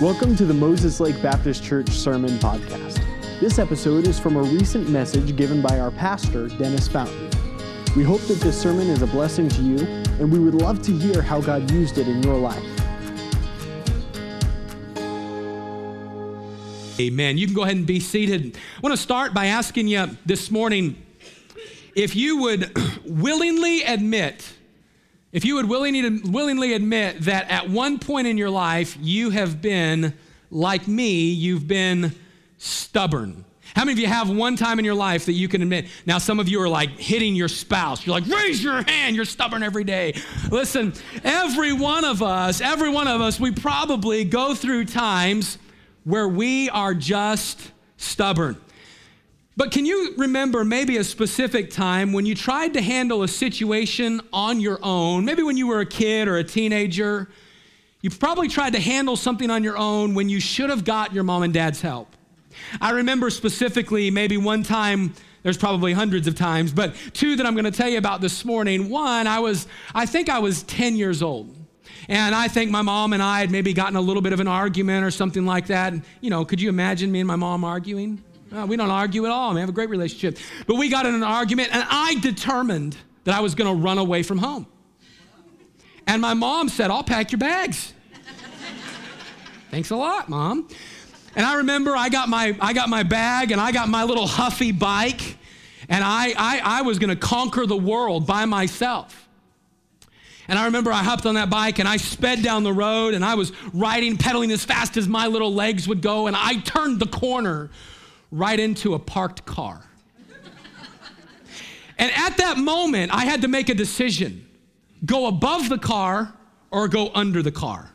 Welcome to the Moses Lake Baptist Church Sermon Podcast. This episode is from a recent message given by our pastor, Dennis Fountain. We hope that this sermon is a blessing to you, and we would love to hear how God used it in your life. Amen. You can go ahead and be seated. I want to start by asking you this morning if you would willingly admit if you would willingly, admit that at one point in your life you have been, like me, you've been stubborn. How many of you have one time in your life that you can admit? Now, some of you are like hitting your spouse. You're like, raise your hand. You're stubborn every day. Listen, every one of us, every one of us, we probably go through times where we are just stubborn. But can you remember maybe a specific time when you tried to handle a situation on your own? Maybe when you were a kid or a teenager. You've probably tried to handle something on your own when you should have got your mom and dad's help. I remember specifically maybe one time there's probably hundreds of times, but two that I'm going to tell you about this morning. One, I was I think I was 10 years old. And I think my mom and I had maybe gotten a little bit of an argument or something like that. You know, could you imagine me and my mom arguing? We don't argue at all. We have a great relationship. But we got in an argument, and I determined that I was going to run away from home. And my mom said, I'll pack your bags. Thanks a lot, mom. And I remember I got my, I got my bag and I got my little huffy bike, and I, I, I was going to conquer the world by myself. And I remember I hopped on that bike and I sped down the road and I was riding, pedaling as fast as my little legs would go. And I turned the corner right into a parked car. and at that moment, I had to make a decision go above the car or go under the car.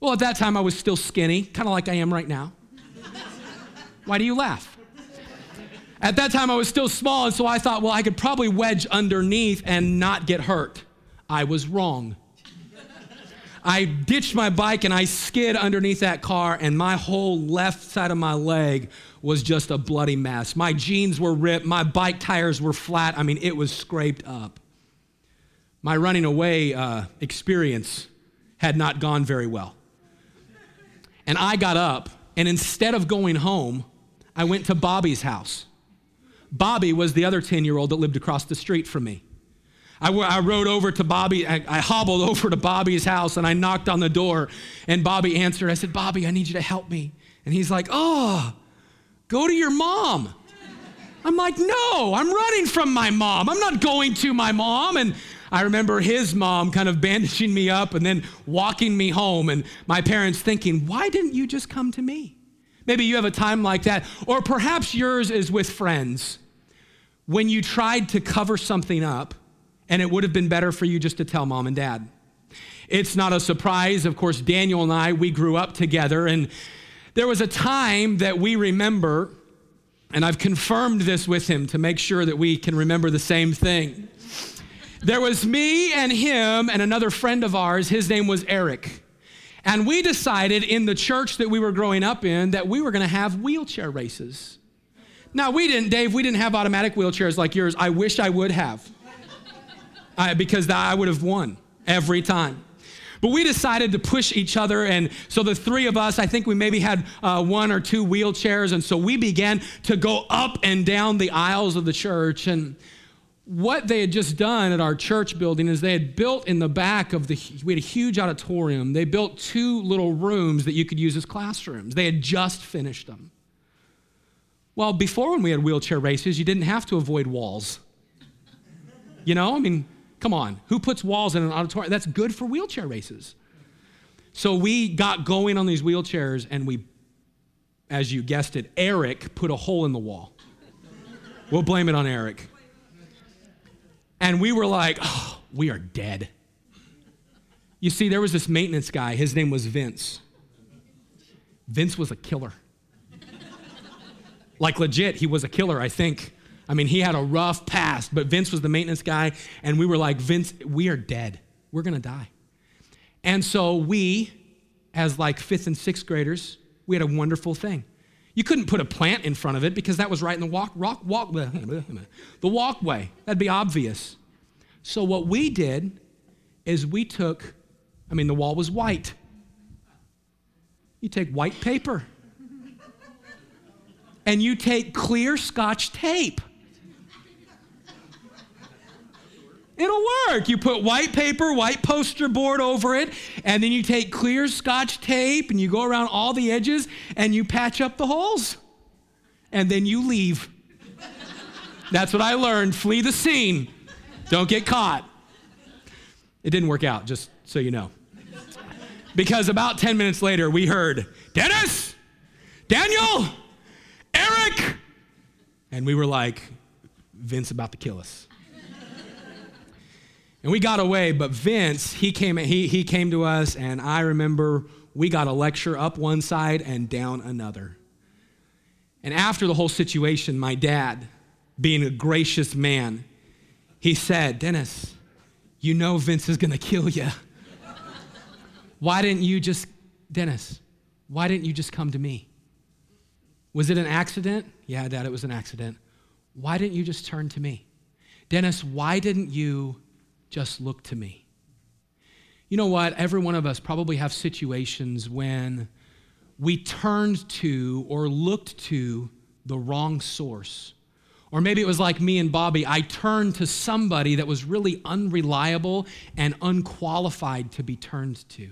Well, at that time, I was still skinny, kind of like I am right now. Why do you laugh? At that time, I was still small, and so I thought, well, I could probably wedge underneath and not get hurt. I was wrong. I ditched my bike and I skid underneath that car, and my whole left side of my leg was just a bloody mess. My jeans were ripped, my bike tires were flat. I mean, it was scraped up. My running away uh, experience had not gone very well. And I got up, and instead of going home, I went to Bobby's house. Bobby was the other 10 year old that lived across the street from me. I, I rode over to Bobby, I, I hobbled over to Bobby's house and I knocked on the door and Bobby answered. I said, Bobby, I need you to help me. And he's like, Oh, go to your mom. I'm like, No, I'm running from my mom. I'm not going to my mom. And I remember his mom kind of bandaging me up and then walking me home, and my parents thinking, Why didn't you just come to me? Maybe you have a time like that. Or perhaps yours is with friends. When you tried to cover something up, and it would have been better for you just to tell mom and dad. It's not a surprise. Of course, Daniel and I, we grew up together, and there was a time that we remember, and I've confirmed this with him to make sure that we can remember the same thing. There was me and him and another friend of ours. His name was Eric. And we decided in the church that we were growing up in that we were going to have wheelchair races. Now, we didn't, Dave, we didn't have automatic wheelchairs like yours. I wish I would have uh, because I would have won every time. But we decided to push each other. And so the three of us, I think we maybe had uh, one or two wheelchairs. And so we began to go up and down the aisles of the church. And what they had just done at our church building is they had built in the back of the, we had a huge auditorium. They built two little rooms that you could use as classrooms. They had just finished them. Well, before when we had wheelchair races, you didn't have to avoid walls. You know, I mean, Come on, who puts walls in an auditorium? That's good for wheelchair races. So we got going on these wheelchairs, and we, as you guessed it, Eric put a hole in the wall. We'll blame it on Eric. And we were like, oh, we are dead. You see, there was this maintenance guy. His name was Vince. Vince was a killer. Like, legit, he was a killer, I think. I mean, he had a rough past, but Vince was the maintenance guy, and we were like, Vince, we are dead. We're gonna die. And so we, as like fifth and sixth graders, we had a wonderful thing. You couldn't put a plant in front of it because that was right in the walk, walk, walk, the walkway. That'd be obvious. So what we did is we took, I mean, the wall was white. You take white paper and you take clear scotch tape. It'll work. You put white paper, white poster board over it, and then you take clear scotch tape and you go around all the edges and you patch up the holes. And then you leave. That's what I learned. Flee the scene. Don't get caught. It didn't work out, just so you know. Because about 10 minutes later, we heard, Dennis, Daniel, Eric. And we were like, Vince about to kill us. And we got away, but Vince, he came, he, he came to us, and I remember we got a lecture up one side and down another. And after the whole situation, my dad, being a gracious man, he said, Dennis, you know Vince is gonna kill you. Why didn't you just, Dennis, why didn't you just come to me? Was it an accident? Yeah, Dad, it was an accident. Why didn't you just turn to me? Dennis, why didn't you just look to me? You know what? Every one of us probably have situations when we turned to or looked to the wrong source. Or maybe it was like me and Bobby. I turned to somebody that was really unreliable and unqualified to be turned to.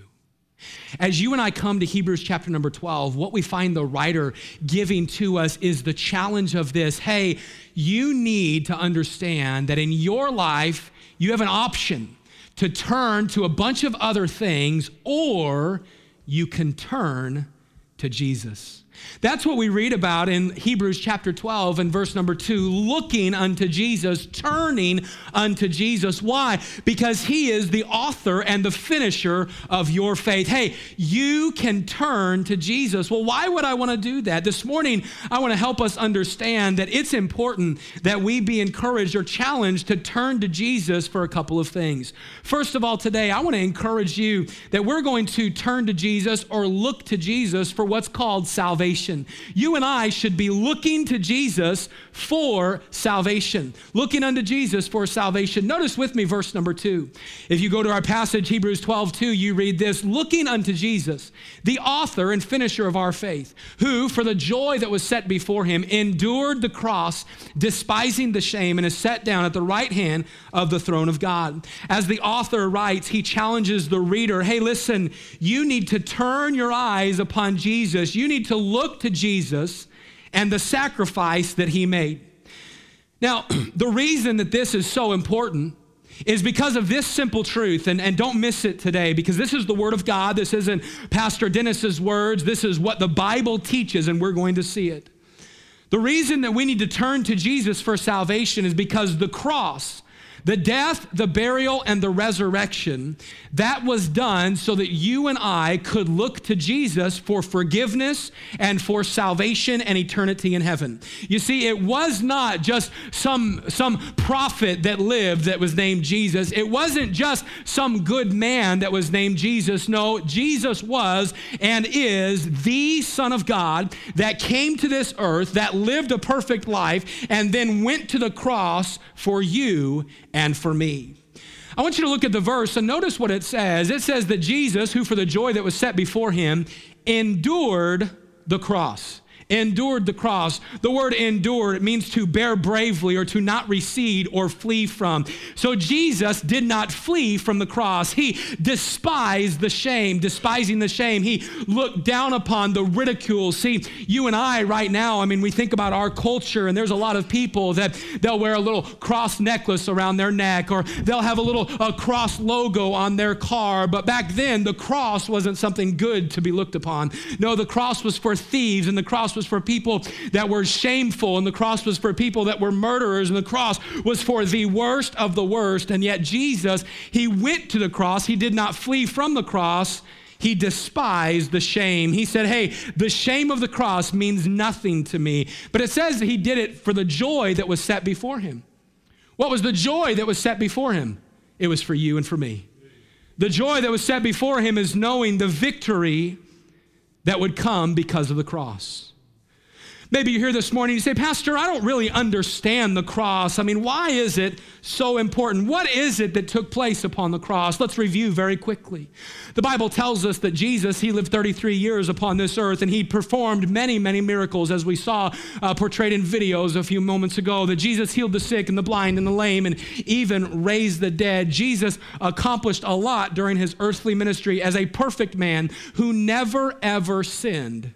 As you and I come to Hebrews chapter number 12, what we find the writer giving to us is the challenge of this hey, you need to understand that in your life, you have an option to turn to a bunch of other things, or you can turn to Jesus. That's what we read about in Hebrews chapter 12 and verse number 2 looking unto Jesus, turning unto Jesus. Why? Because he is the author and the finisher of your faith. Hey, you can turn to Jesus. Well, why would I want to do that? This morning, I want to help us understand that it's important that we be encouraged or challenged to turn to Jesus for a couple of things. First of all, today, I want to encourage you that we're going to turn to Jesus or look to Jesus for what's called salvation salvation. You and I should be looking to Jesus for salvation. Looking unto Jesus for salvation. Notice with me verse number two. If you go to our passage, Hebrews 12, 2, you read this looking unto Jesus, the author and finisher of our faith, who, for the joy that was set before him, endured the cross, despising the shame, and is set down at the right hand of the throne of God. As the author writes, he challenges the reader hey, listen, you need to turn your eyes upon Jesus. You need to look to Jesus and the sacrifice that he made. Now, the reason that this is so important is because of this simple truth, and, and don't miss it today, because this is the Word of God. This isn't Pastor Dennis's words. This is what the Bible teaches, and we're going to see it. The reason that we need to turn to Jesus for salvation is because the cross the death, the burial, and the resurrection, that was done so that you and I could look to Jesus for forgiveness and for salvation and eternity in heaven. You see, it was not just some, some prophet that lived that was named Jesus. It wasn't just some good man that was named Jesus. No, Jesus was and is the Son of God that came to this earth, that lived a perfect life, and then went to the cross for you and for me. I want you to look at the verse and notice what it says. It says that Jesus, who for the joy that was set before him, endured the cross endured the cross. The word endure, it means to bear bravely or to not recede or flee from. So Jesus did not flee from the cross. He despised the shame, despising the shame. He looked down upon the ridicule. See, you and I right now, I mean, we think about our culture, and there's a lot of people that they'll wear a little cross necklace around their neck or they'll have a little a cross logo on their car. But back then, the cross wasn't something good to be looked upon. No, the cross was for thieves, and the cross was was for people that were shameful, and the cross was for people that were murderers, and the cross was for the worst of the worst. And yet, Jesus, He went to the cross. He did not flee from the cross. He despised the shame. He said, Hey, the shame of the cross means nothing to me. But it says that he did it for the joy that was set before him. What was the joy that was set before him? It was for you and for me. The joy that was set before him is knowing the victory that would come because of the cross. Maybe you're here this morning, you say, Pastor, I don't really understand the cross. I mean, why is it so important? What is it that took place upon the cross? Let's review very quickly. The Bible tells us that Jesus, he lived 33 years upon this earth and he performed many, many miracles, as we saw uh, portrayed in videos a few moments ago, that Jesus healed the sick and the blind and the lame and even raised the dead. Jesus accomplished a lot during his earthly ministry as a perfect man who never, ever sinned.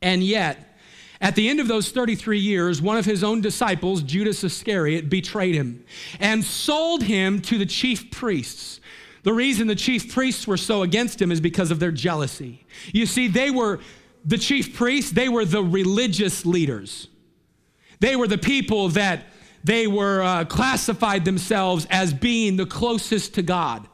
And yet, at the end of those 33 years, one of his own disciples, Judas Iscariot, betrayed him and sold him to the chief priests. The reason the chief priests were so against him is because of their jealousy. You see, they were the chief priests, they were the religious leaders. They were the people that they were uh, classified themselves as being the closest to God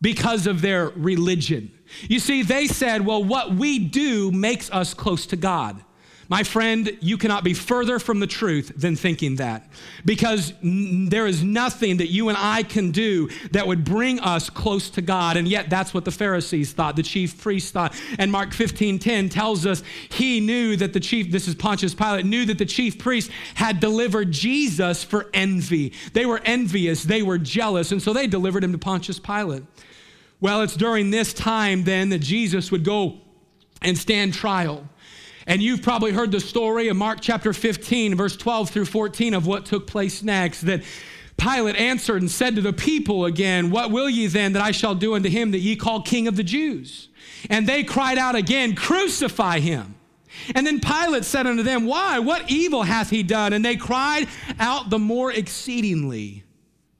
because of their religion. You see, they said, well, what we do makes us close to God. My friend, you cannot be further from the truth than thinking that. Because n- there is nothing that you and I can do that would bring us close to God. And yet, that's what the Pharisees thought, the chief priests thought. And Mark 15 10 tells us he knew that the chief, this is Pontius Pilate, knew that the chief priest had delivered Jesus for envy. They were envious, they were jealous, and so they delivered him to Pontius Pilate. Well, it's during this time then that Jesus would go and stand trial. And you've probably heard the story of Mark chapter 15, verse 12 through 14 of what took place next. That Pilate answered and said to the people again, What will ye then that I shall do unto him that ye call king of the Jews? And they cried out again, Crucify him. And then Pilate said unto them, Why? What evil hath he done? And they cried out the more exceedingly,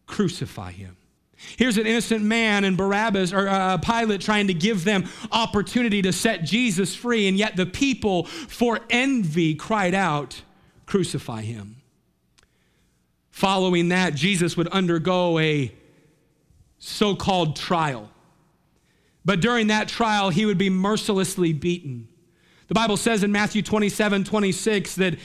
Crucify him. Here's an innocent man and Barabbas or uh, Pilate trying to give them opportunity to set Jesus free, and yet the people, for envy, cried out, Crucify him. Following that, Jesus would undergo a so called trial. But during that trial, he would be mercilessly beaten. The Bible says in Matthew 27 26 that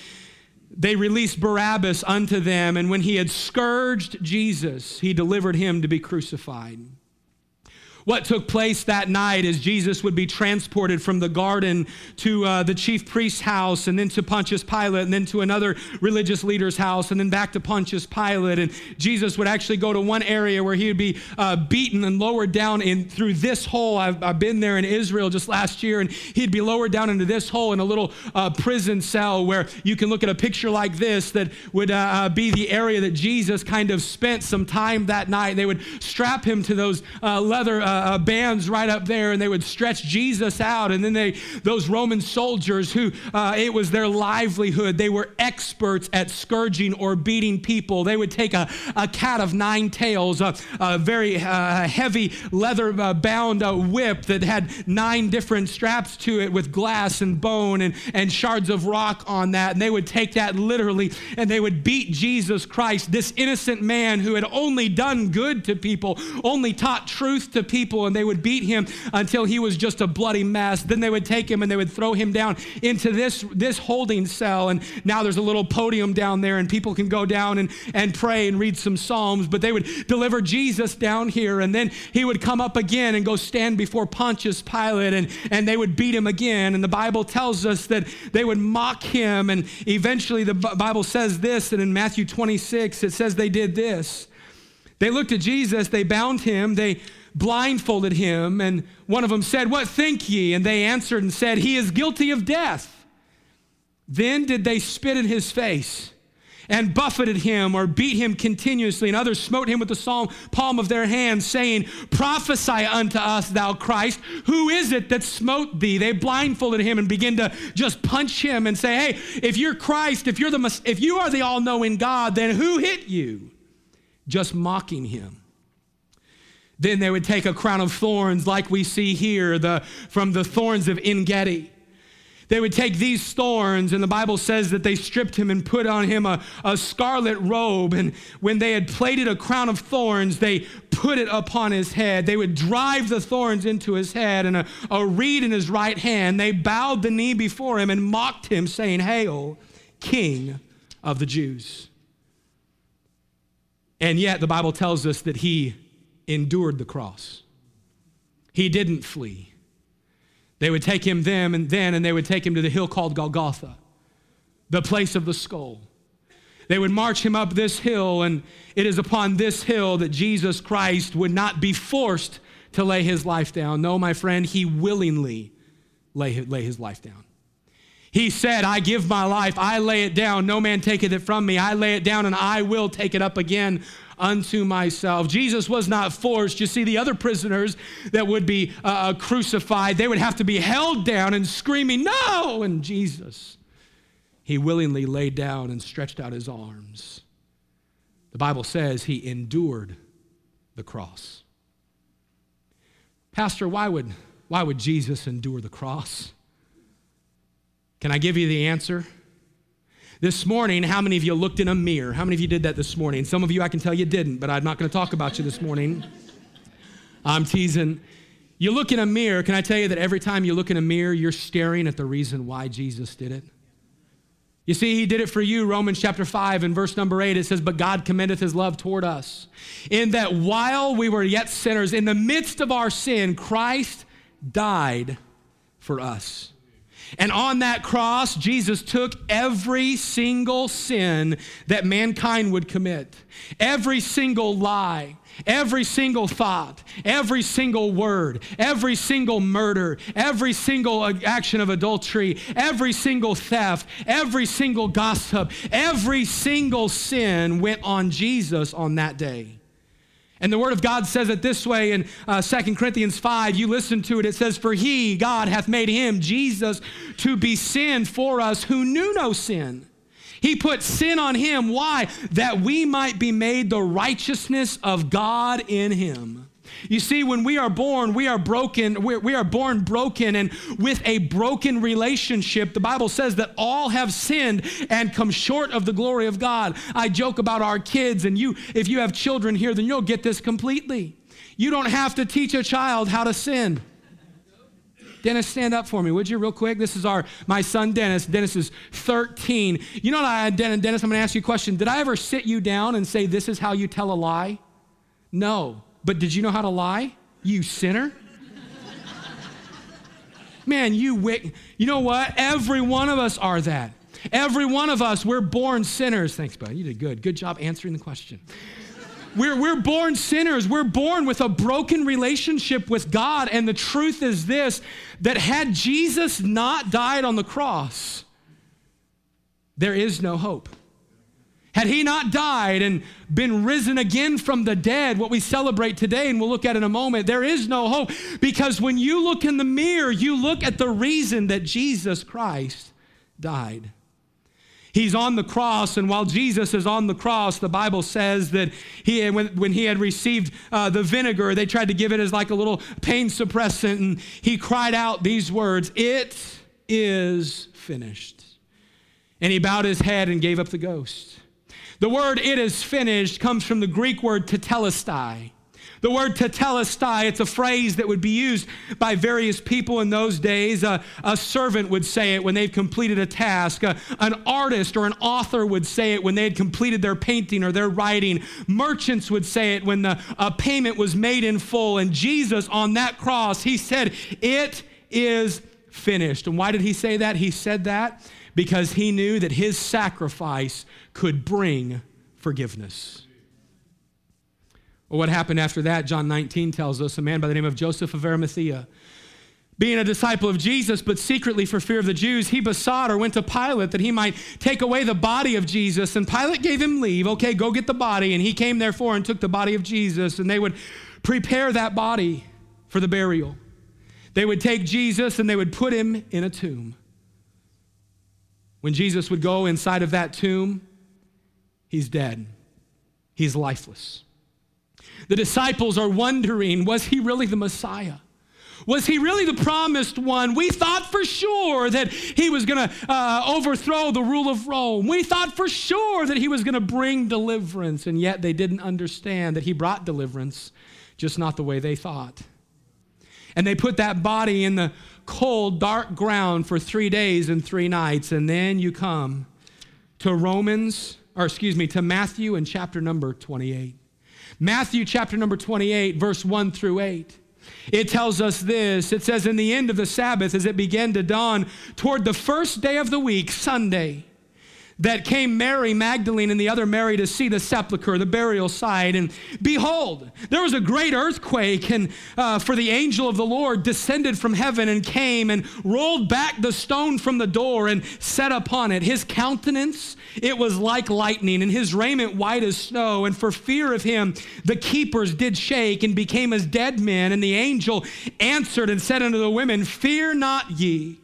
they released Barabbas unto them, and when he had scourged Jesus, he delivered him to be crucified. What took place that night is Jesus would be transported from the garden to uh, the chief priest's house, and then to Pontius Pilate, and then to another religious leader's house, and then back to Pontius Pilate. And Jesus would actually go to one area where he would be uh, beaten and lowered down in through this hole. I've, I've, been there in Israel just last year, and he'd be lowered down into this hole in a little uh, prison cell where you can look at a picture like this that would uh, uh, be the area that Jesus kind of spent some time that night. They would strap him to those uh, leather uh, bands right up there, and they would stretch Jesus out. And then they, those Roman soldiers who uh, it was their livelihood, they were experts at scourging or beating people. They would take a, a cat of nine tails, a, a very uh, heavy leather uh, bound uh, whip that had nine different straps to it with glass and bone and, and shards of rock on that. And they would take that literally and they would beat Jesus Christ, this innocent man who had only done good to people, only taught truth to people people and they would beat him until he was just a bloody mess. Then they would take him and they would throw him down into this, this holding cell. And now there's a little podium down there and people can go down and, and pray and read some Psalms. But they would deliver Jesus down here and then he would come up again and go stand before Pontius Pilate and, and they would beat him again. And the Bible tells us that they would mock him. And eventually the Bible says this, and in Matthew 26, it says they did this. They looked at Jesus, they bound him, they blindfolded him, and one of them said, What think ye? And they answered and said, He is guilty of death. Then did they spit in his face and buffeted him or beat him continuously, and others smote him with the palm of their hands, saying, Prophesy unto us, thou Christ, who is it that smote thee? They blindfolded him and began to just punch him and say, Hey, if you're Christ, if you're the if you are the all-knowing God, then who hit you? Just mocking him. Then they would take a crown of thorns, like we see here the, from the thorns of En Gedi. They would take these thorns, and the Bible says that they stripped him and put on him a, a scarlet robe. And when they had plaited a crown of thorns, they put it upon his head. They would drive the thorns into his head and a, a reed in his right hand. They bowed the knee before him and mocked him, saying, Hail, King of the Jews. And yet, the Bible tells us that he endured the cross. He didn't flee. They would take him them and then, and they would take him to the hill called Golgotha, the place of the skull. They would march him up this hill, and it is upon this hill that Jesus Christ would not be forced to lay his life down. No, my friend, he willingly lay, lay his life down. He said, I give my life, I lay it down, no man taketh it from me. I lay it down, and I will take it up again unto myself. Jesus was not forced. You see, the other prisoners that would be uh, uh, crucified, they would have to be held down and screaming, No! And Jesus, he willingly laid down and stretched out his arms. The Bible says he endured the cross. Pastor, why would, why would Jesus endure the cross? Can I give you the answer? This morning, how many of you looked in a mirror? How many of you did that this morning? Some of you, I can tell you didn't, but I'm not going to talk about you this morning. I'm teasing. You look in a mirror, can I tell you that every time you look in a mirror, you're staring at the reason why Jesus did it? You see, he did it for you. Romans chapter 5 and verse number 8, it says, But God commendeth his love toward us, in that while we were yet sinners, in the midst of our sin, Christ died for us. And on that cross, Jesus took every single sin that mankind would commit, every single lie, every single thought, every single word, every single murder, every single action of adultery, every single theft, every single gossip, every single sin went on Jesus on that day. And the Word of God says it this way in uh, 2 Corinthians 5. You listen to it. It says, For he, God, hath made him, Jesus, to be sin for us who knew no sin. He put sin on him. Why? That we might be made the righteousness of God in him. You see, when we are born, we are broken. We're, we are born broken, and with a broken relationship, the Bible says that all have sinned and come short of the glory of God. I joke about our kids, and you, if you have children here, then you'll get this completely. You don't have to teach a child how to sin. Dennis, stand up for me, would you, real quick? This is our my son Dennis. Dennis is 13. You know what I Dennis, I'm gonna ask you a question. Did I ever sit you down and say, This is how you tell a lie? No. But did you know how to lie? You sinner. Man, you wick. You know what? Every one of us are that. Every one of us, we're born sinners. Thanks, bud. You did good. Good job answering the question. We're, we're born sinners. We're born with a broken relationship with God. And the truth is this that had Jesus not died on the cross, there is no hope. Had he not died and been risen again from the dead, what we celebrate today, and we'll look at in a moment, there is no hope. Because when you look in the mirror, you look at the reason that Jesus Christ died. He's on the cross, and while Jesus is on the cross, the Bible says that he, when, when he had received uh, the vinegar, they tried to give it as like a little pain suppressant, and he cried out these words, It is finished. And he bowed his head and gave up the ghost. The word it is finished comes from the Greek word tetelestai. The word tetelestai, it's a phrase that would be used by various people in those days. A servant would say it when they've completed a task. An artist or an author would say it when they had completed their painting or their writing. Merchants would say it when the payment was made in full. And Jesus on that cross, he said, It is finished. And why did he say that? He said that because he knew that his sacrifice could bring forgiveness. Well, what happened after that? John 19 tells us a man by the name of Joseph of Arimathea, being a disciple of Jesus, but secretly for fear of the Jews, he besought or went to Pilate that he might take away the body of Jesus. And Pilate gave him leave. Okay, go get the body. And he came therefore and took the body of Jesus, and they would prepare that body for the burial. They would take Jesus and they would put him in a tomb. When Jesus would go inside of that tomb, he's dead, he's lifeless. The disciples are wondering was he really the Messiah? Was he really the promised one? We thought for sure that he was going to uh, overthrow the rule of Rome. We thought for sure that he was going to bring deliverance, and yet they didn't understand that he brought deliverance, just not the way they thought. And they put that body in the cold, dark ground for three days and three nights. And then you come to Romans, or excuse me, to Matthew in chapter number 28. Matthew chapter number 28, verse 1 through 8. It tells us this. It says, In the end of the Sabbath, as it began to dawn, toward the first day of the week, Sunday, that came Mary Magdalene and the other Mary to see the sepulchre, the burial site. And behold, there was a great earthquake, and uh, for the angel of the Lord descended from heaven and came and rolled back the stone from the door and set upon it. His countenance, it was like lightning, and his raiment white as snow. And for fear of him, the keepers did shake and became as dead men. And the angel answered and said unto the women, Fear not ye.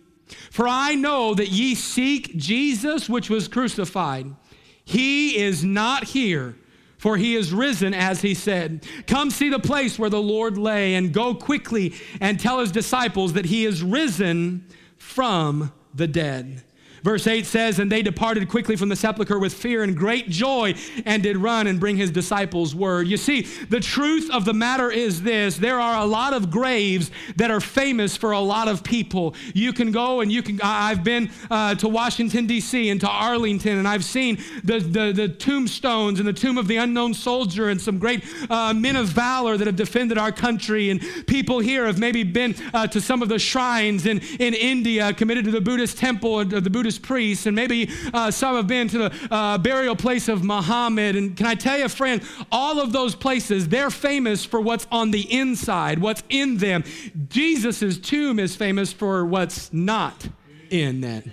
For I know that ye seek Jesus, which was crucified. He is not here, for he is risen, as he said. Come see the place where the Lord lay, and go quickly and tell his disciples that he is risen from the dead. Verse 8 says, And they departed quickly from the sepulchre with fear and great joy, and did run and bring his disciples word. You see, the truth of the matter is this there are a lot of graves that are famous for a lot of people. You can go and you can, I've been uh, to Washington, D.C., and to Arlington, and I've seen the, the, the, tombstones and the tomb of the unknown soldier and some great uh, men of valor that have defended our country. And people here have maybe been uh, to some of the shrines in, in India, committed to the Buddhist temple, or the Buddhist priests, and maybe uh, some have been to the uh, burial place of Muhammad. And can I tell you, friend, all of those places, they're famous for what's on the inside, what's in them. Jesus' tomb is famous for what's not in that.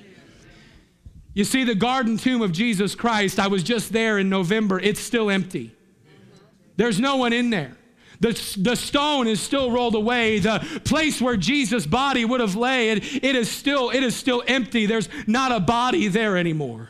You see, the garden tomb of Jesus Christ, I was just there in November, it's still empty. There's no one in there. The, the stone is still rolled away. The place where Jesus' body would have laid, it is still, it is still empty. There's not a body there anymore.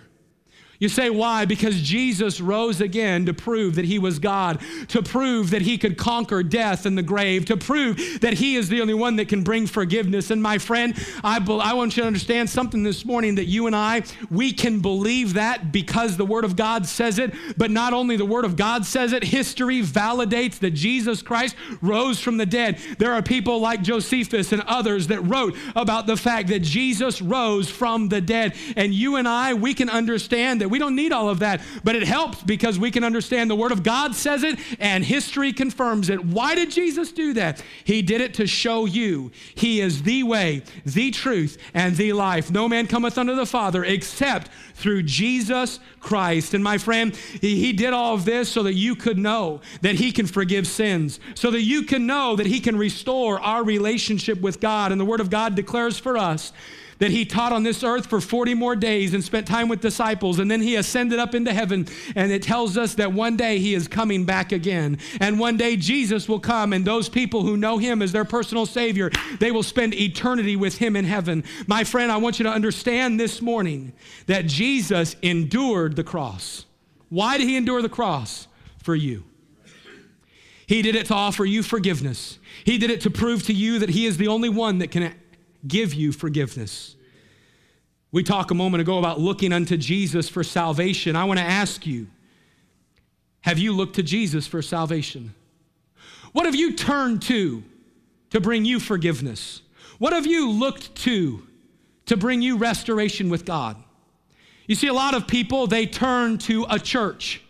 You say, why? Because Jesus rose again to prove that he was God, to prove that he could conquer death and the grave, to prove that he is the only one that can bring forgiveness. And my friend, I, I want you to understand something this morning that you and I, we can believe that because the Word of God says it, but not only the Word of God says it, history validates that Jesus Christ rose from the dead. There are people like Josephus and others that wrote about the fact that Jesus rose from the dead. And you and I, we can understand that we don't need all of that, but it helps because we can understand the Word of God says it and history confirms it. Why did Jesus do that? He did it to show you He is the way, the truth, and the life. No man cometh unto the Father except through Jesus Christ. And my friend, he, he did all of this so that you could know that He can forgive sins, so that you can know that He can restore our relationship with God. And the Word of God declares for us that he taught on this earth for 40 more days and spent time with disciples, and then he ascended up into heaven. And it tells us that one day he is coming back again. And one day Jesus will come, and those people who know him as their personal Savior, they will spend eternity with him in heaven. My friend, I want you to understand this morning that Jesus endured the cross. Why did he endure the cross? For you. He did it to offer you forgiveness. He did it to prove to you that He is the only one that can give you forgiveness. We talked a moment ago about looking unto Jesus for salvation. I want to ask you have you looked to Jesus for salvation? What have you turned to to bring you forgiveness? What have you looked to to bring you restoration with God? You see, a lot of people, they turn to a church.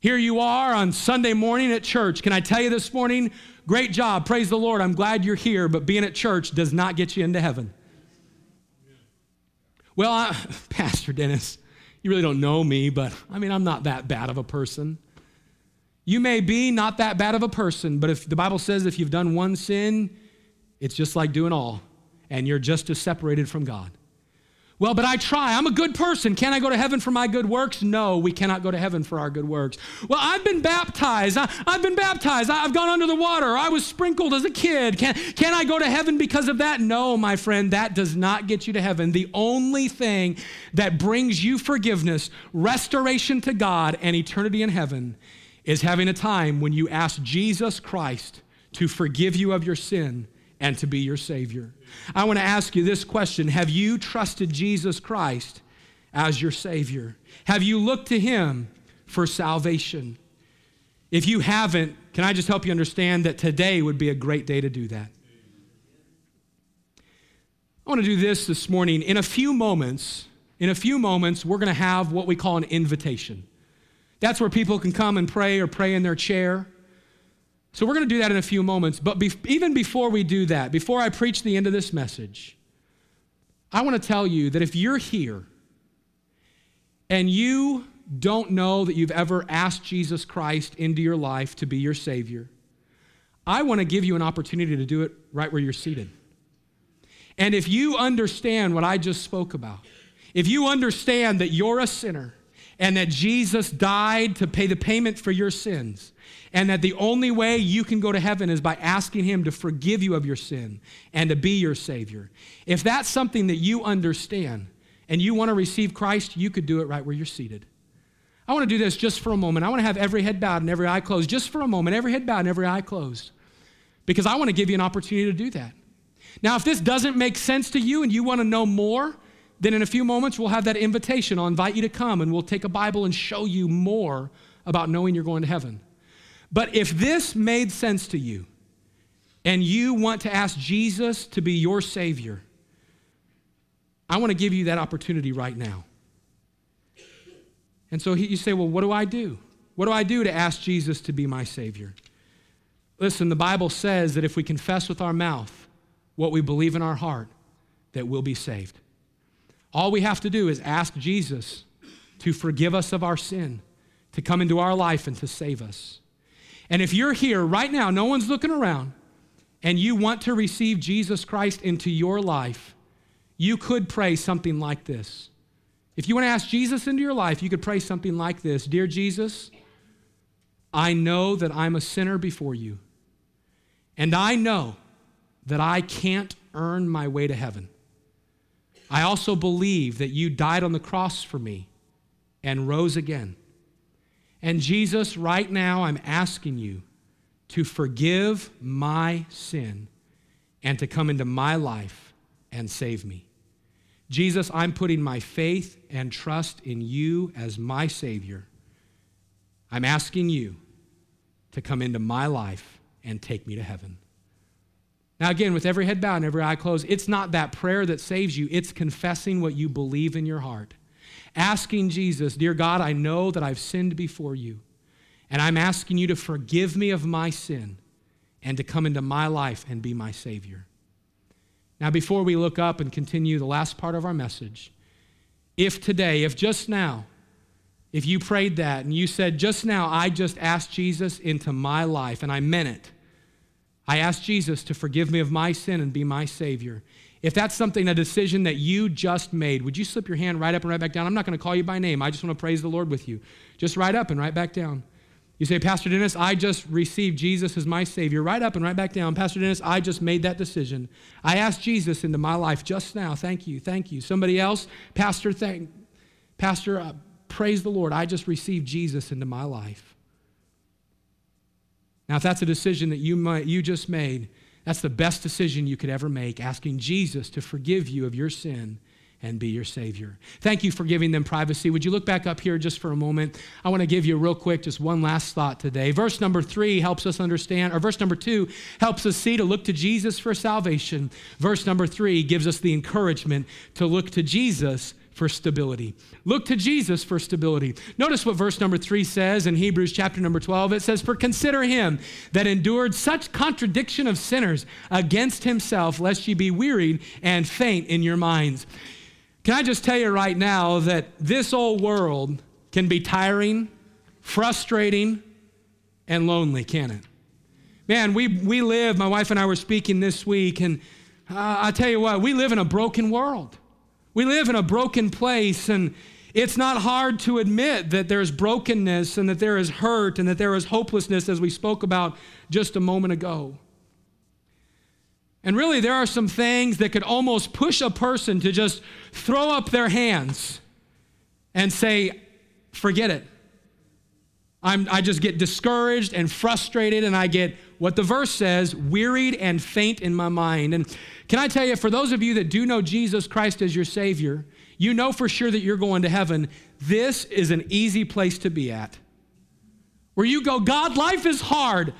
Here you are on Sunday morning at church. Can I tell you this morning? Great job. Praise the Lord. I'm glad you're here, but being at church does not get you into heaven. Well, I, Pastor Dennis, you really don't know me, but I mean, I'm not that bad of a person. You may be not that bad of a person, but if the Bible says if you've done one sin, it's just like doing all, and you're just as separated from God. Well, but I try. I'm a good person. Can I go to heaven for my good works? No, we cannot go to heaven for our good works. Well, I've been baptized. I, have been baptized. I've gone under the water. I was sprinkled as a kid. Can, can I go to heaven because of that? No, my friend, that does not get you to heaven. The only thing that brings you forgiveness, restoration to God, and eternity in heaven is having a time when you ask Jesus Christ to forgive you of your sin and to be your Savior. I want to ask you this question Have you trusted Jesus Christ as your Savior? Have you looked to Him for salvation? If you haven't, can I just help you understand that today would be a great day to do that? I want to do this this morning. In a few moments, in a few moments, we're going to have what we call an invitation. That's where people can come and pray or pray in their chair. So we're going to do that in a few moments. But be- even before we do that, before I preach the end of this message, I want to tell you that if you're here and you don't know that you've ever asked Jesus Christ into your life to be your Savior, I want to give you an opportunity to do it right where you're seated. And if you understand what I just spoke about, if you understand that you're a sinner and that Jesus died to pay the payment for your sins, and that the only way you can go to heaven is by asking Him to forgive you of your sin and to be your Savior, if that's something that you understand and you want to receive Christ, you could do it right where you're seated. I want to do this just for a moment. I want to have every head bowed and every eye closed, just for a moment, every head bowed and every eye closed, because I want to give you an opportunity to do that. Now, if this doesn't make sense to you and you want to know more, then in a few moments we'll have that invitation. I'll invite you to come and we'll take a Bible and show you more about knowing you're going to heaven. But if this made sense to you and you want to ask Jesus to be your Savior, I want to give you that opportunity right now. And so you say, well, what do I do? What do I do to ask Jesus to be my Savior? Listen, the Bible says that if we confess with our mouth what we believe in our heart, that we'll be saved. All we have to do is ask Jesus to forgive us of our sin, to come into our life and to save us. And if you're here right now, no one's looking around, and you want to receive Jesus Christ into your life, you could pray something like this. If you want to ask Jesus into your life, you could pray something like this Dear Jesus, I know that I'm a sinner before you, and I know that I can't earn my way to heaven. I also believe that you died on the cross for me and rose again. And Jesus, right now, I'm asking you to forgive my sin and to come into my life and save me. Jesus, I'm putting my faith and trust in you as my Savior. I'm asking you to come into my life and take me to heaven. Now, again, with every head bowed and every eye closed, it's not that prayer that saves you, it's confessing what you believe in your heart asking Jesus, Dear God, I know that I've sinned before you, and I'm asking you to forgive me of my sin and to come into my life and be my Savior. Now, before we look up and continue the last part of our message, if today, if just now, if you prayed that and you said, just now, I just asked Jesus into my life and I meant it, I ask Jesus to forgive me of my sin and be my Savior. If that's something, a decision that you just made, would you slip your hand right up and right back down? I'm not going to call you by name. I just want to praise the Lord with you. Just right up and right back down. You say, Pastor Dennis, I just received Jesus as my Savior. Right up and right back down. Pastor Dennis, I just made that decision. I asked Jesus into my life just now. Thank you. Thank you. Somebody else, Pastor, thank, Pastor, uh, praise the Lord. I just received Jesus into my life. Now, if that's a decision that you, might, you just made, that's the best decision you could ever make, asking Jesus to forgive you of your sin and be your Savior. Thank you for giving them privacy. Would you look back up here just for a moment? I want to give you real quick just one last thought today. Verse number three helps us understand, or verse number two helps us see to look to Jesus for salvation. Verse number three gives us the encouragement to look to Jesus for stability. Look to Jesus for stability. Notice what verse number three says in Hebrews chapter number 12. It says, For consider him that endured such contradiction of sinners against himself, lest ye be wearied and faint in your minds. Can I just tell you right now that this old world can be tiring, frustrating, and lonely, can it? Man, we, we live, my wife and I were speaking this week, and uh, I tell you what, we live in a broken world. We live in a broken place, and it's not hard to admit that there's brokenness and that there is hurt and that there is hopelessness, as we spoke about just a moment ago. And really, there are some things that could almost push a person to just throw up their hands and say, forget it. I'm, I just get discouraged and frustrated, and I get what the verse says wearied and faint in my mind. And can I tell you, for those of you that do know Jesus Christ as your Savior, you know for sure that you're going to heaven. This is an easy place to be at. Where you go, God, life is hard.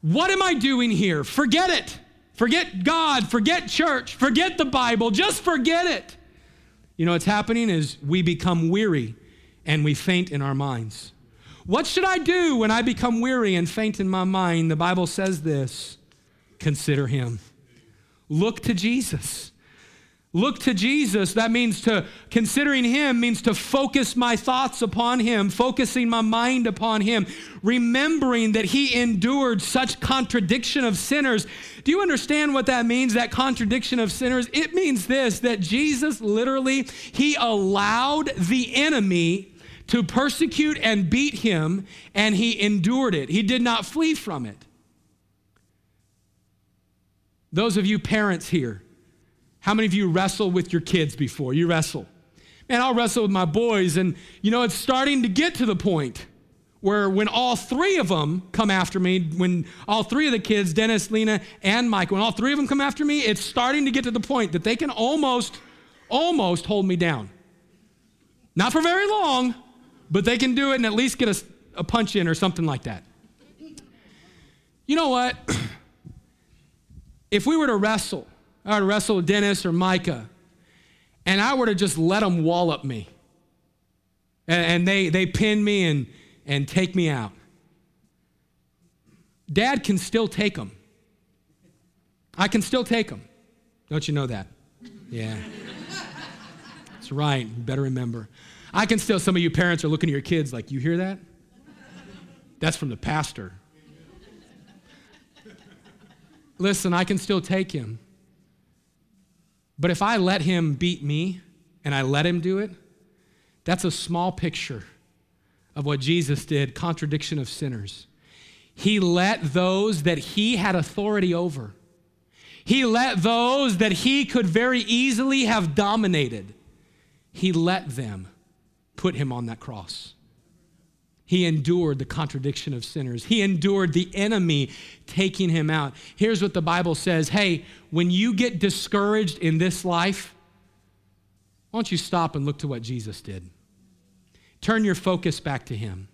What am I doing here? Forget it. Forget God. Forget church. Forget the Bible. Just forget it. You know what's happening is we become weary and we faint in our minds. What should I do when I become weary and faint in my mind? The Bible says this consider Him. Look to Jesus. Look to Jesus. That means to, considering Him means to focus my thoughts upon Him, focusing my mind upon Him, remembering that He endured such contradiction of sinners. Do you understand what that means, that contradiction of sinners? It means this that Jesus literally, He allowed the enemy to persecute and beat Him, and He endured it. He did not flee from it. Those of you parents here, how many of you wrestle with your kids before? You wrestle. Man, I'll wrestle with my boys, and you know, it's starting to get to the point where when all three of them come after me, when all three of the kids, Dennis, Lena, and Mike, when all three of them come after me, it's starting to get to the point that they can almost, almost hold me down. Not for very long, but they can do it and at least get a, a punch in or something like that. You know what? if we were to wrestle, I to wrestle Dennis or Micah, and I were to just let them wallop me, and, and they, they pin me and, and take me out, Dad can still take them. I can still take them. Don't you know that? Yeah. That's right. You better remember. I can still, some of you parents are looking at your kids like, you hear that? That's from the pastor. Listen, I can still take him. But if I let him beat me and I let him do it, that's a small picture of what Jesus did contradiction of sinners. He let those that he had authority over, he let those that he could very easily have dominated, he let them put him on that cross. He endured the contradiction of sinners. He endured the enemy taking him out. Here's what the Bible says Hey, when you get discouraged in this life, why don't you stop and look to what Jesus did? Turn your focus back to him.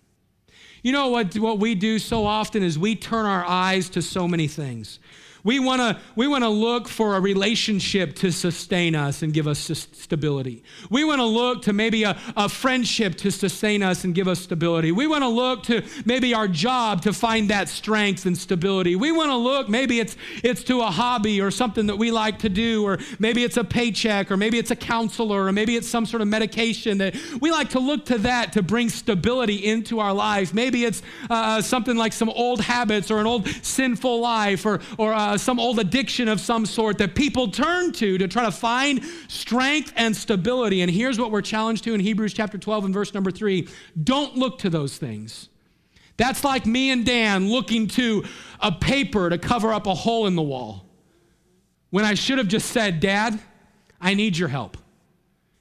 You know what, what we do so often is we turn our eyes to so many things. We want to we want to look for a relationship to sustain us and give us stability. We want to look to maybe a, a friendship to sustain us and give us stability. We want to look to maybe our job to find that strength and stability. We want to look maybe it's it's to a hobby or something that we like to do or maybe it's a paycheck or maybe it's a counselor or maybe it's some sort of medication that we like to look to that to bring stability into our life. Maybe it's uh, something like some old habits or an old sinful life or or uh, uh, some old addiction of some sort that people turn to to try to find strength and stability. And here's what we're challenged to in Hebrews chapter 12 and verse number 3 don't look to those things. That's like me and Dan looking to a paper to cover up a hole in the wall. When I should have just said, Dad, I need your help.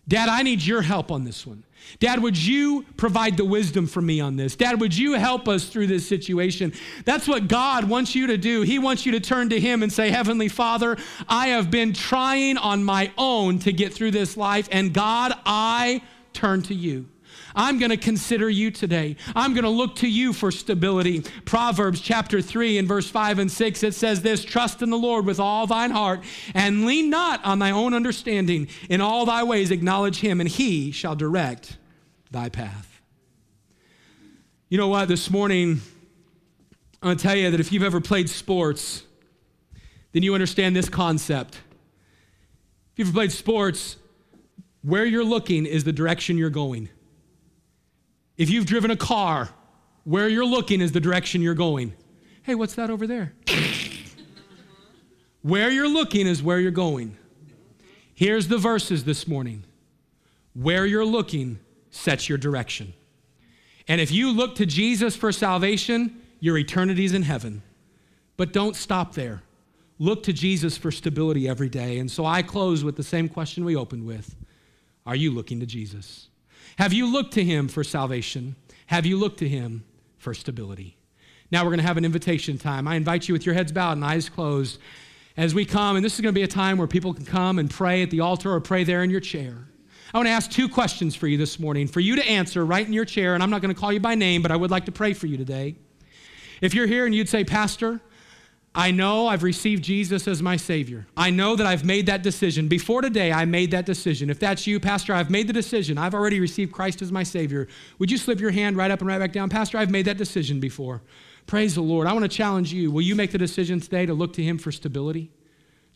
Dad, I need your help on this one. Dad, would you provide the wisdom for me on this? Dad, would you help us through this situation? That's what God wants you to do. He wants you to turn to Him and say, Heavenly Father, I have been trying on my own to get through this life, and God, I turn to you. I'm going to consider you today. I'm going to look to you for stability. Proverbs chapter 3 and verse 5 and 6, it says this Trust in the Lord with all thine heart, and lean not on thy own understanding. In all thy ways acknowledge him, and he shall direct thy path. You know what? This morning, I'm going to tell you that if you've ever played sports, then you understand this concept. If you've ever played sports, where you're looking is the direction you're going. If you've driven a car, where you're looking is the direction you're going. Hey, what's that over there? where you're looking is where you're going. Here's the verses this morning. Where you're looking sets your direction. And if you look to Jesus for salvation, your eternity's in heaven. But don't stop there. Look to Jesus for stability every day. And so I close with the same question we opened with Are you looking to Jesus? Have you looked to him for salvation? Have you looked to him for stability? Now we're going to have an invitation time. I invite you with your heads bowed and eyes closed as we come, and this is going to be a time where people can come and pray at the altar or pray there in your chair. I want to ask two questions for you this morning, for you to answer right in your chair, and I'm not going to call you by name, but I would like to pray for you today. If you're here and you'd say, Pastor, I know I've received Jesus as my Savior. I know that I've made that decision. Before today, I made that decision. If that's you, Pastor, I've made the decision. I've already received Christ as my Savior. Would you slip your hand right up and right back down? Pastor, I've made that decision before. Praise the Lord. I want to challenge you. Will you make the decision today to look to Him for stability?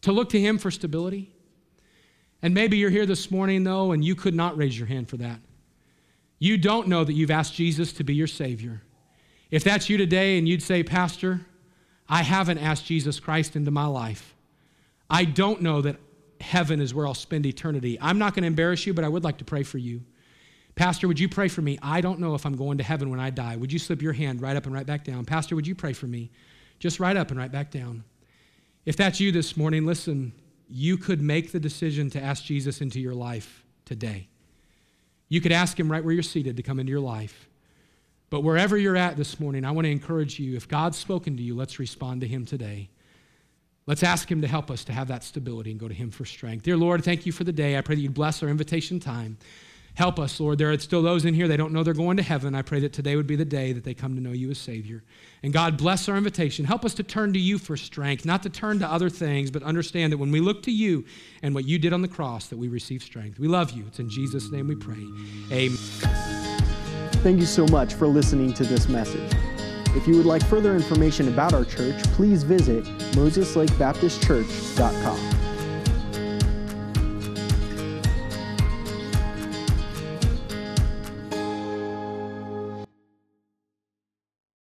To look to Him for stability? And maybe you're here this morning, though, and you could not raise your hand for that. You don't know that you've asked Jesus to be your Savior. If that's you today and you'd say, Pastor, I haven't asked Jesus Christ into my life, I don't know that heaven is where I'll spend eternity. I'm not going to embarrass you, but I would like to pray for you. Pastor, would you pray for me? I don't know if I'm going to heaven when I die. Would you slip your hand right up and right back down? Pastor, would you pray for me? Just right up and right back down. If that's you this morning, listen, you could make the decision to ask Jesus into your life today. You could ask him right where you're seated to come into your life. But wherever you're at this morning, I want to encourage you if God's spoken to you, let's respond to him today. Let's ask him to help us to have that stability and go to him for strength. Dear Lord, thank you for the day. I pray that you bless our invitation time. Help us, Lord. There are still those in here, they don't know they're going to heaven. I pray that today would be the day that they come to know you as Savior. And God, bless our invitation. Help us to turn to you for strength, not to turn to other things, but understand that when we look to you and what you did on the cross, that we receive strength. We love you. It's in Jesus' name we pray. Amen. Thank you so much for listening to this message. If you would like further information about our church, please visit moseslakebaptistchurch.com.